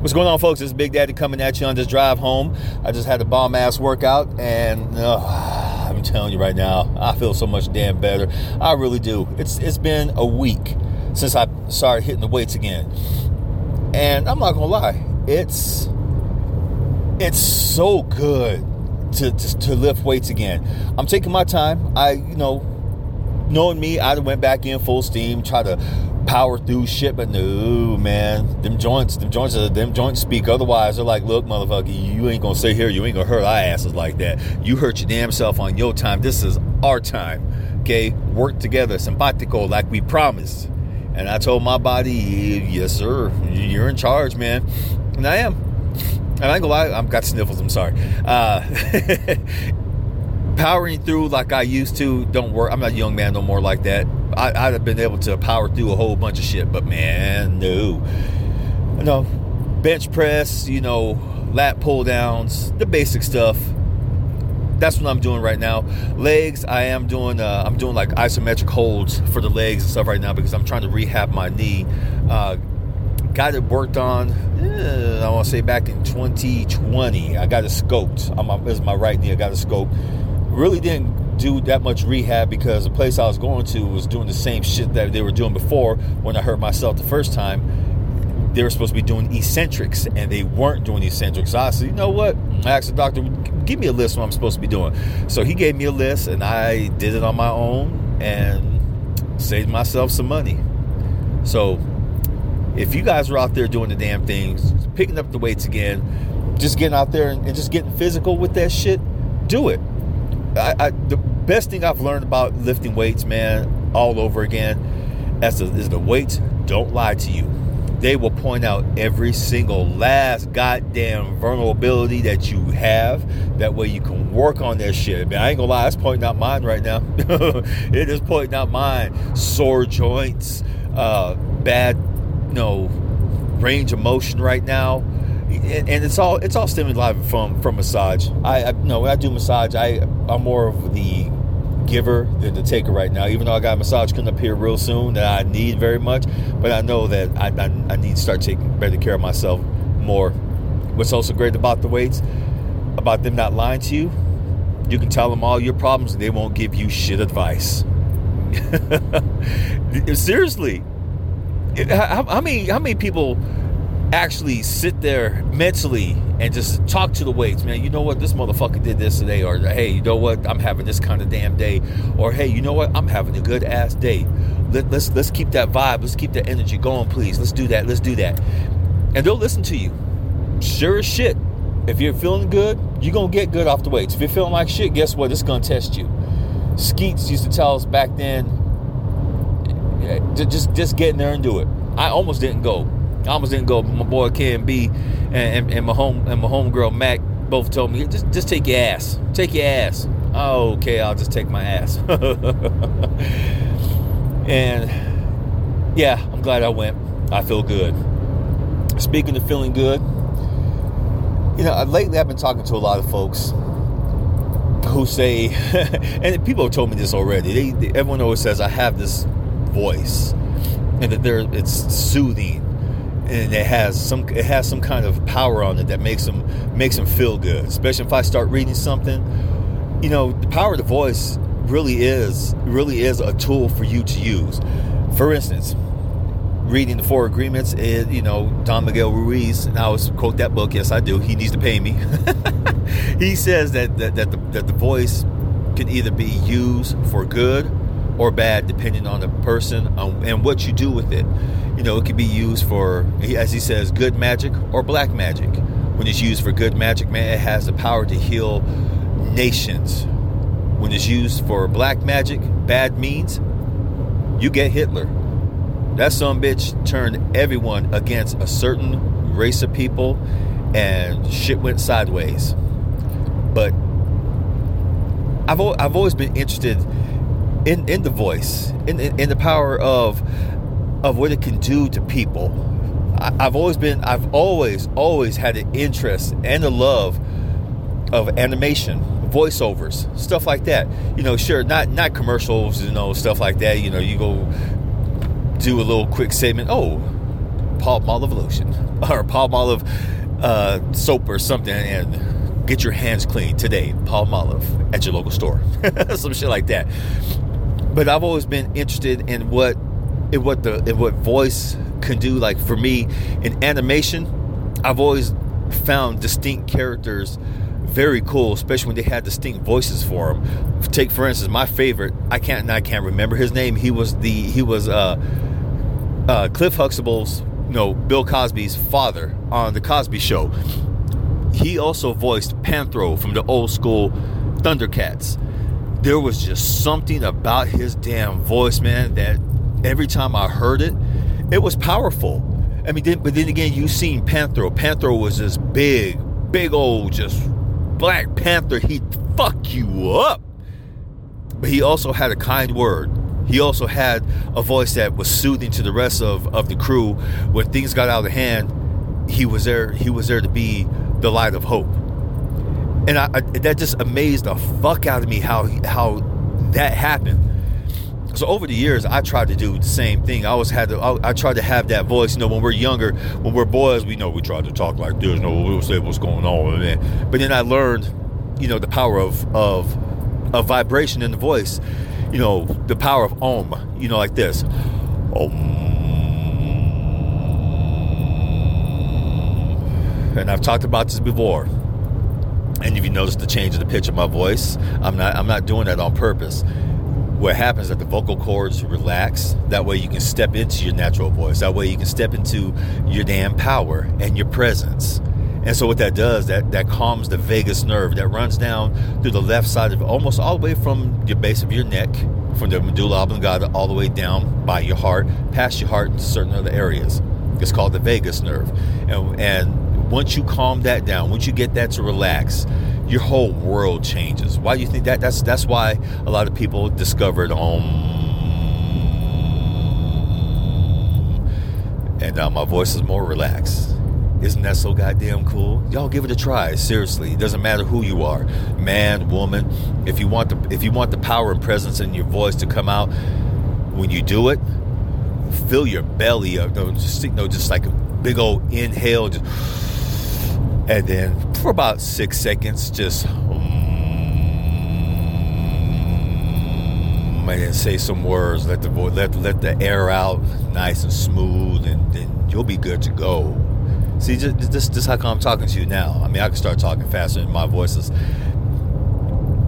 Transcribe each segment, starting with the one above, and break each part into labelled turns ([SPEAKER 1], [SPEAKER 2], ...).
[SPEAKER 1] What's going on, folks? It's Big Daddy coming at you on this drive home. I just had a bomb ass workout, and uh, I'm telling you right now, I feel so much damn better. I really do. It's it's been a week since I started hitting the weights again, and I'm not gonna lie, it's it's so good to, to, to lift weights again. I'm taking my time. I you know, knowing me, I went back in full steam, try to power through shit, but no, man, them joints, them joints, them joints speak. Otherwise, they're like, look, motherfucker, you ain't gonna sit here, you ain't gonna hurt our asses like that. You hurt your damn self on your time. This is our time, okay? Work together, simpatico, like we promised. And I told my body, yes, sir, you're in charge, man, and I am. And I ain't gonna lie, I've got sniffles. I'm sorry. Uh, powering through like I used to don't work. I'm not a young man no more like that. I, would have been able to power through a whole bunch of shit, but man, no. You know, bench press, you know, lat pull downs, the basic stuff. That's what I'm doing right now. Legs, I am doing. Uh, I'm doing like isometric holds for the legs and stuff right now because I'm trying to rehab my knee. Uh, got it worked on. Eh, I want to say back in 2020. I got it scoped. This is my right knee. I got it scoped really didn't do that much rehab because the place I was going to was doing the same shit that they were doing before when I hurt myself the first time. They were supposed to be doing eccentrics and they weren't doing eccentrics. So I said, you know what? I asked the doctor, give me a list of what I'm supposed to be doing. So he gave me a list and I did it on my own and saved myself some money. So if you guys are out there doing the damn things, picking up the weights again, just getting out there and, and just getting physical with that shit, do it I, I, the best thing I've learned about lifting weights, man, all over again, as is the weights don't lie to you. They will point out every single last goddamn vulnerability that you have. That way you can work on that shit. Man, I ain't gonna lie, it's pointing out mine right now. it is pointing out mine. Sore joints, uh, bad, you know, range of motion right now and, and, it's all it's all stemming live from from massage. I, I no when I do massage, I I'm more of the giver than the taker right now. Even though I got a massage coming up here real soon that I need very much, but I know that I, I, I need to start taking better care of myself more. What's also great about the weights, about them not lying to you, you can tell them all your problems and they won't give you shit advice. Seriously, how, how many how many people actually sit there mentally and just talk to the weights, man. You know what? This motherfucker did this today, or hey, you know what? I'm having this kind of damn day, or hey, you know what? I'm having a good ass day. Let, let's let's keep that vibe. Let's keep that energy going, please. Let's do that. Let's do that. And they'll listen to you. Sure as shit. If you're feeling good, you're gonna get good off the weights. If you're feeling like shit, guess what? It's gonna test you. Skeets used to tell us back then, eh, just just get in there and do it. I almost didn't go I almost didn't go. But my boy Ken B and, and, and my home and my homegirl Mac both told me just just take your ass, take your ass. Okay, I'll just take my ass. and yeah, I'm glad I went. I feel good. Speaking of feeling good, you know, lately I've been talking to a lot of folks who say, and people have told me this already. They, they, everyone always says I have this voice, and that they it's soothing and it has some it has some kind of power on it that makes them makes them feel good. Especially if I start reading something, you know, the power of the voice really is really is a tool for you to use. For instance, reading the Four Agreements, it, you know, Don Miguel Ruiz, and I always quote that book. Yes, I do. He needs to pay me. he says that that, that, the, that the voice can either be used for good or bad, depending on the person um, and what you do with it. You know, it can be used for, as he says, good magic or black magic. When it's used for good magic, man, it has the power to heal nations. When it's used for black magic, bad means, you get Hitler. That some bitch turned everyone against a certain race of people and shit went sideways. But I've, I've always been interested in in the voice, in, in, in the power of of what it can do to people. I've always been, I've always, always had an interest and a love of animation, voiceovers, stuff like that. You know, sure, not not commercials, you know, stuff like that. You know, you go do a little quick segment. Oh, Palmolive lotion or Palmolive uh, soap or something and get your hands clean today. Palmolive at your local store, some shit like that. But I've always been interested in what in what the in what voice can do. Like for me, in animation, I've always found distinct characters very cool, especially when they had distinct voices for them. Take for instance, my favorite. I can't. I can't remember his name. He was the. He was uh, uh, Cliff Huxtable's. No, Bill Cosby's father on the Cosby Show. He also voiced Panthro from the old school Thundercats. There was just something about his damn voice, man, that every time I heard it, it was powerful. I mean, then, but then again, you seen Panther. Panther was this big, big old, just Black Panther. He'd fuck you up. But he also had a kind word. He also had a voice that was soothing to the rest of, of the crew. When things got out of hand, he was there. He was there to be the light of hope. And I, I, that just amazed the fuck out of me how how that happened so over the years i tried to do the same thing. I always had to I, I, tried to have that voice you know when we're younger when we're boys we know we try to talk like this no we'll say what's going on man. but then i learned you know the power of of of vibration in the voice you know the power of om you know like this. Om. And i've talked about this before. And if you notice the change in the pitch of my voice i'm not i'm not doing that on purpose what happens is that the vocal cords relax. That way you can step into your natural voice. That way you can step into your damn power and your presence. And so what that does, that that calms the vagus nerve that runs down through the left side of almost all the way from your base of your neck, from the medulla oblongata all the way down by your heart, past your heart to certain other areas. It's called the vagus nerve. And, and once you calm that down, once you get that to relax, your whole world changes. Why do you think that? That's that's why a lot of people discovered Om, and now my voice is more relaxed. Isn't that so goddamn cool? Y'all give it a try. Seriously, it doesn't matter who you are, man, woman. If you want the if you want the power and presence in your voice to come out when you do it, fill your belly up. No, just know, just like a big old inhale, just and then for about six seconds, just um, and then say some words. Let the let let the air out, nice and smooth, and then you'll be good to go. See, just, this this how I'm talking to you now. I mean, I can start talking faster, and my voice is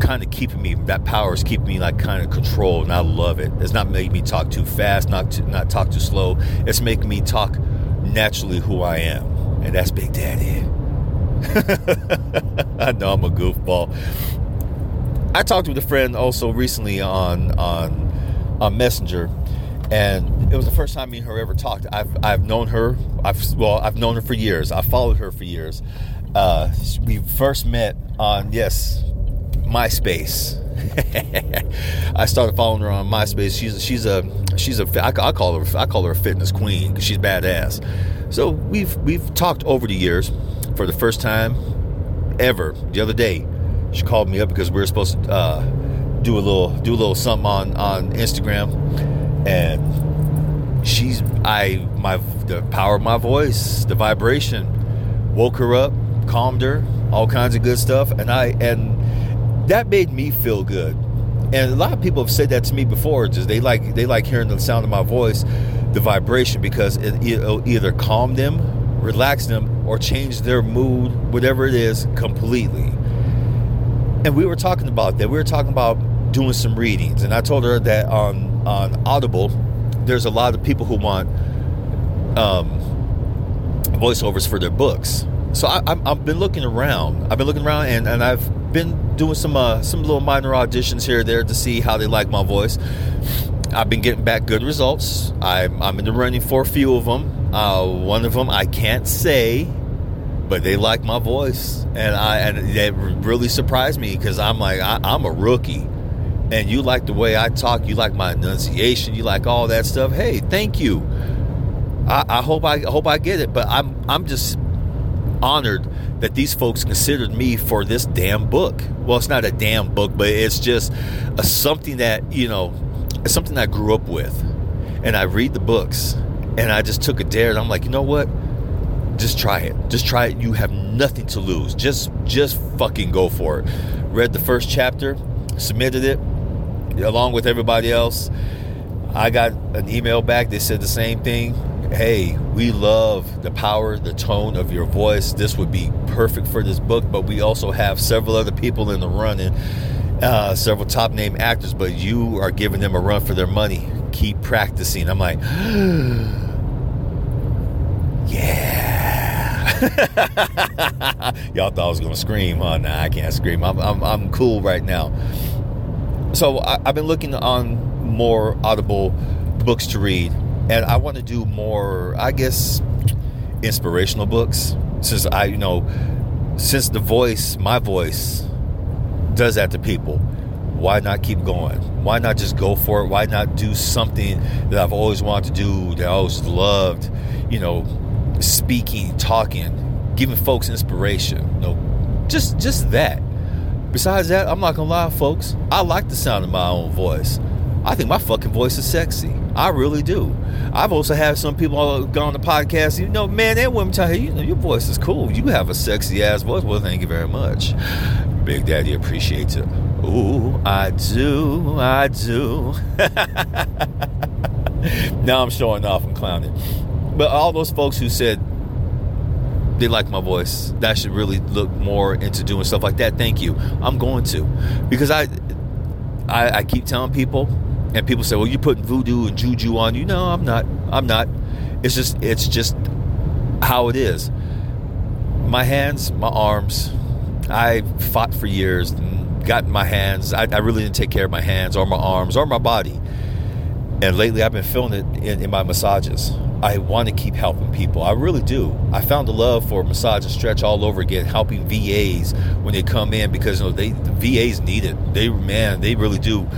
[SPEAKER 1] kind of keeping me. That power is keeping me like kind of controlled and I love it. It's not making me talk too fast, not to, not talk too slow. It's making me talk naturally who I am, and that's Big Daddy. I know I'm a goofball. I talked with a friend also recently on on on Messenger, and it was the first time me and her ever talked. I've I've known her. I've well I've known her for years. I've followed her for years. Uh, we first met on yes, MySpace. I started following her on MySpace. She's she's a she's a I, I call her I call her a fitness queen because she's badass. So we've we've talked over the years for the first time ever the other day. She called me up because we were supposed to uh, do a little do a little something on on Instagram, and she's I my the power of my voice, the vibration, woke her up, calmed her, all kinds of good stuff, and I and that made me feel good. And a lot of people have said that to me before. Just they like they like hearing the sound of my voice, the vibration, because it, it'll either calm them relax them, or change their mood, whatever it is, completely. And we were talking about that. We were talking about doing some readings, and I told her that on on Audible, there's a lot of people who want um, voiceovers for their books. So I, have been looking around. I've been looking around, and, and I've been doing some uh, some little minor auditions here there to see how they like my voice. I've been getting back good results. I'm, I'm in the running for a few of them. Uh, one of them I can't say, but they like my voice, and I and it really surprised me because I'm like I, I'm a rookie, and you like the way I talk, you like my enunciation, you like all that stuff. Hey, thank you. I, I hope I, I hope I get it, but I'm I'm just honored that these folks considered me for this damn book. Well, it's not a damn book, but it's just a, something that you know, something I grew up with, and I read the books And I just took a dare and I'm like, you know what? Just try it. Just try it. You have nothing to lose. Just just fucking go for it. Read the first chapter, submitted it along with everybody else. I got an email back. They said the same thing. Hey, we love the power, the tone of your voice. This would be perfect for this book, but we also have several other people in the running, uh, several top name actors, but you are giving them a run for their money. Keep practicing. I'm like, yeah. Y'all thought I was gonna scream, huh? Nah, I can't scream. I'm, I'm, I'm cool right now. So I, I've been looking on more audible books to read and I want to do more, I guess, inspirational books. Since I, you know, since the voice, my voice, does that to people, why not keep going? Why not just go for it? Why not do something that I've always wanted to do, that I always loved, you know, speaking, talking, giving folks inspiration, you know, just just that. Besides that, I'm not gonna lie, folks. I like the sound of my own voice. I think my fucking voice is sexy. I really do. I've also had some people go on the podcast, you know, man, that women tell you, you know, your voice is cool. You have a sexy ass voice. Well, thank you very much. Big Daddy appreciates it. Ooh, I do, I do. now I'm showing off and clowning. But all those folks who said they like my voice, that should really look more into doing stuff like that. Thank you. I'm going to. Because I I, I keep telling people and people say, "Well, you're putting voodoo and juju on you." No, I'm not. I'm not. It's just it's just how it is. My hands, my arms. I fought for years and got my hands. I, I, really didn't take care of my hands or my arms or my body. And lately, I've been feeling it in, in my massages. I want to keep helping people. I really do. I found a love for massage and stretch all over again, helping VAs when they come in because you know they the VAs need it. They man, they really do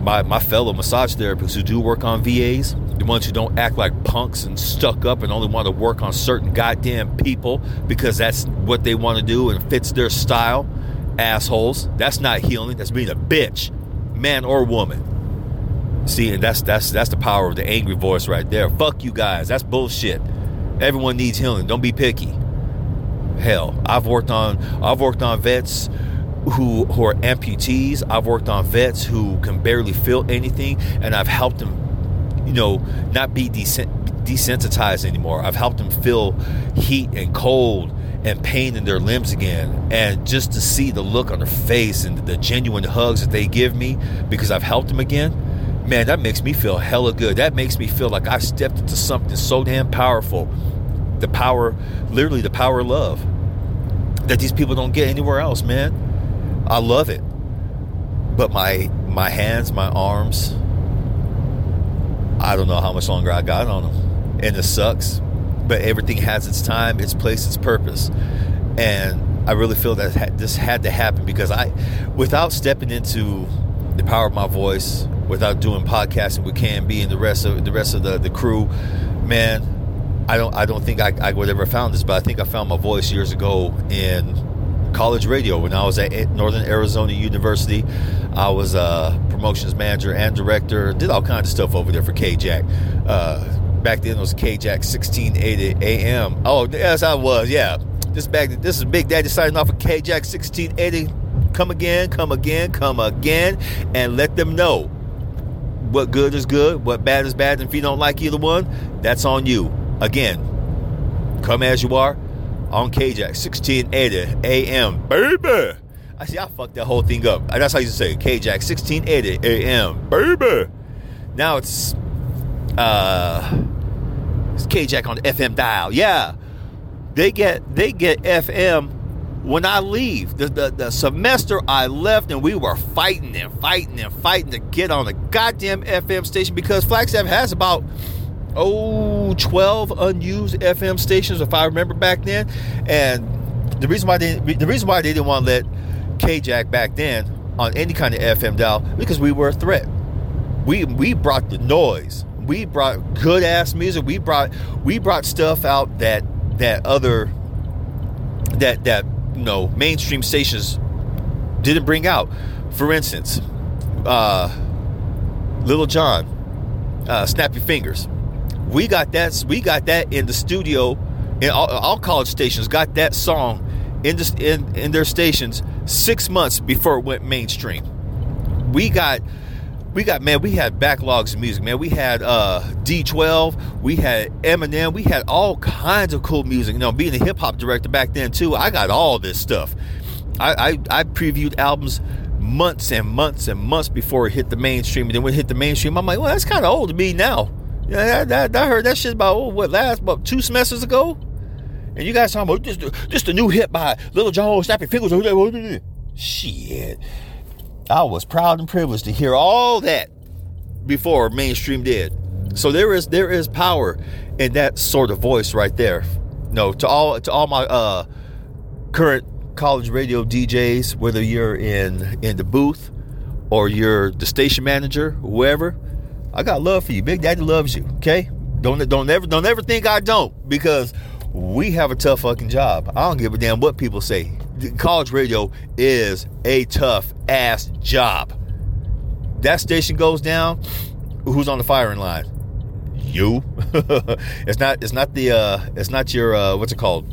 [SPEAKER 1] my, my fellow massage therapists who do work on VAs, the ones who don't act like punks and stuck up and only want to work on certain goddamn people because that's what they want to do and fits their style, assholes. That's not healing. That's being a bitch, man or woman. See, and that's that's that's the power of the angry voice right there. Fuck you guys. That's bullshit. Everyone needs healing. Don't be picky. Hell, I've worked on I've worked on vets who who are amputees. I've worked on vets who can barely feel anything, and I've helped them, you know, not be desensitized anymore. I've helped them feel heat and cold and pain in their limbs again, and just to see the look on their face and the genuine hugs that they give me because I've helped them again. Man, that makes me feel hella good. That makes me feel like I stepped into something so damn powerful. The power, literally, the power of love that these people don't get anywhere else, man. I love it. But my my hands, my arms, I don't know how much longer I got on them. And it sucks. But everything has its time, its place, its purpose. And I really feel that this had to happen because I, without stepping into the power of my voice, without doing podcasting with Ken B and the rest of the rest of the, the crew, man, I don't I don't think I, I would ever found this, but I think I found my voice years ago in college radio when I was at Northern Arizona University. I was a promotions manager and director. Did all kinds of stuff over there for KJACK. Uh, back then it was KJACK 1680 AM. Oh, yes, I was. Yeah, this back. This is Big Daddy signing off of KJACK 1680. Come again, come again, come again, and let them know what good is good, what bad is bad. And if you don't like either one, that's on you. Again, come as you are on KJACK 1680 AM, baby. I see, I fucked that whole thing up. That's how you say KJACK 1680 AM, baby. Now it's uh, it's KJACK on the FM dial. Yeah, they get they get FM when I leave. The, the, the semester I left, and we were fighting and fighting and fighting to get on the goddamn FM station because Flagstaff has about oh 12 unused FM stations if I remember back then and the reason why they the reason why they didn't want to let KJACK back then on any kind of FM dial because we were a threat. We we brought the noise. We brought good ass music. We brought we brought stuff out that that other that that you know mainstream stations didn't bring out. For instance, uh, Lil Jon, uh, Snap Yo Fingers we got that we got that in the studio and all, all college stations got that song in, the, in in their stations six months before it went mainstream we got we got man we had backlogs of music man. We had uh d12 we had eminem we had all kinds of cool music. You know being a hip-hop director back then too i got all this stuff. I i, I previewed albums months and months and months before it hit the mainstream. And then when it hit the mainstream i'm like well that's kind of old to me now. Yeah, that, I heard that shit about oh, what last about two semesters ago, and you guys talking about just just a new hit by Lil Jon, Snappy Fingers. Shit, I was proud and privileged to hear all that before mainstream did. So there is there is power in that sort of voice right there. No, to all to all my uh, current college radio DJs, whether you're in in the booth or you're the station manager, whoever I got love for you. Big Daddy loves you. Okay. Don't don't ever don't ever think I don't because we have a tough fucking job. I don't give a damn what people say. College radio is a tough ass job. That station goes down. Who's on the firing line? You. it's not. It's not the. Uh, it's not your. Uh, what's it called?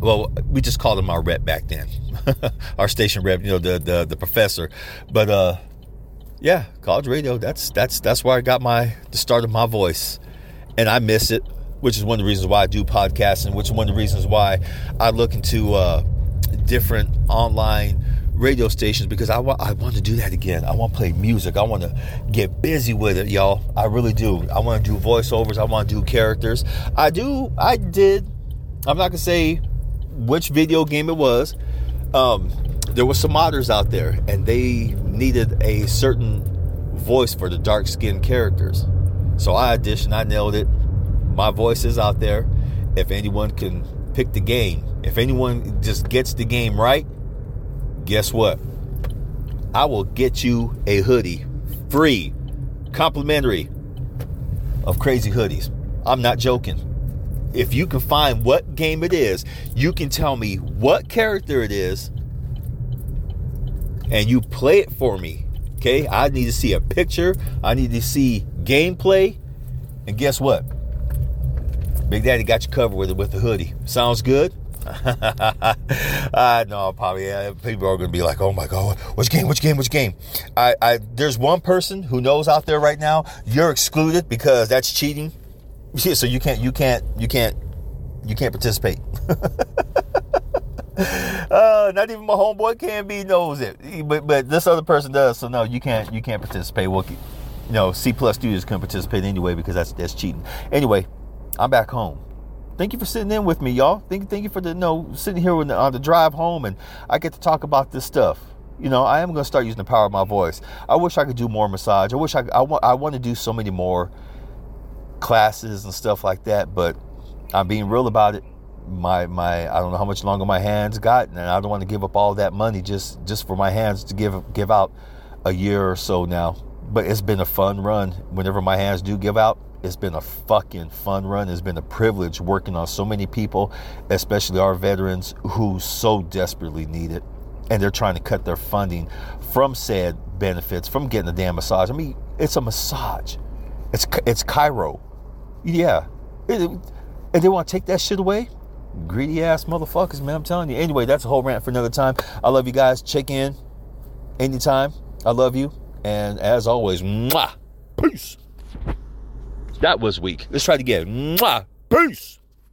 [SPEAKER 1] Well, we just called him our rep back then. our station rep. You know the the the professor. But uh, yeah, college radio. That's that's that's where I got my the start of my voice, and I miss it. Which is one of the reasons why I do podcasting. Which is one of the reasons why I look into uh, different online radio stations because I want I want to do that again. I want to play music. I want to get busy with it, y'all. I really do. I want to do voiceovers. I want to do characters. I do. I did. I'm not gonna say which video game it was. Um, there were some modders out there, and they needed a certain voice for the dark skinned characters. So I auditioned, I nailed it. My voice is out there. If anyone can pick the game, if anyone just gets the game right, guess what? I will get you a hoodie free, complimentary of crazy hoodies. I'm not joking. If you can find what game it is, you can tell me what character it is and you play it for me. Okay, I need to see a picture. I need to see gameplay. And guess what? Big Daddy got you covered with it with the hoodie. Sounds good? I know probably yeah, people are gonna be like, oh my god, which game, which game, which game? I, I there's one person who knows out there right now, you're excluded because that's cheating. so you can't you can't you can't you can't participate. uh, not even my homeboy Ken B knows it, but but this other person does. So no, you can't you can't participate. Well, you know, C plus students can participate anyway because that's that's cheating. Anyway, I'm back home. Thank you for sitting in with me, y'all. Thank thank you for the you know sitting here on the, on the drive home, and I get to talk about this stuff. You know, I am going to start using the power of my voice. I wish I could do more massage. I wish I I want I want to do so many more classes and stuff like that, but I'm being real about it my my I don't know how much longer my hands got, and I don't want to give up all that money just just for my hands to give give out a year or so now. But it's been a fun run. Whenever my hands do give out, it's been a fucking fun run. It's been a privilege working on so many people, especially our veterans who so desperately need it. And they're trying to cut their funding from said benefits, from getting a damn massage. I mean, it's a massage. It's it's chiro. Yeah. It, and they want to take that shit away? greedy ass motherfuckers, man. I'm telling you. Anyway, that's a whole rant for another time. I love you guys. Check in anytime. I love you. And as always, mwah, peace. That was weak. Let's try it again. Mwah, peace.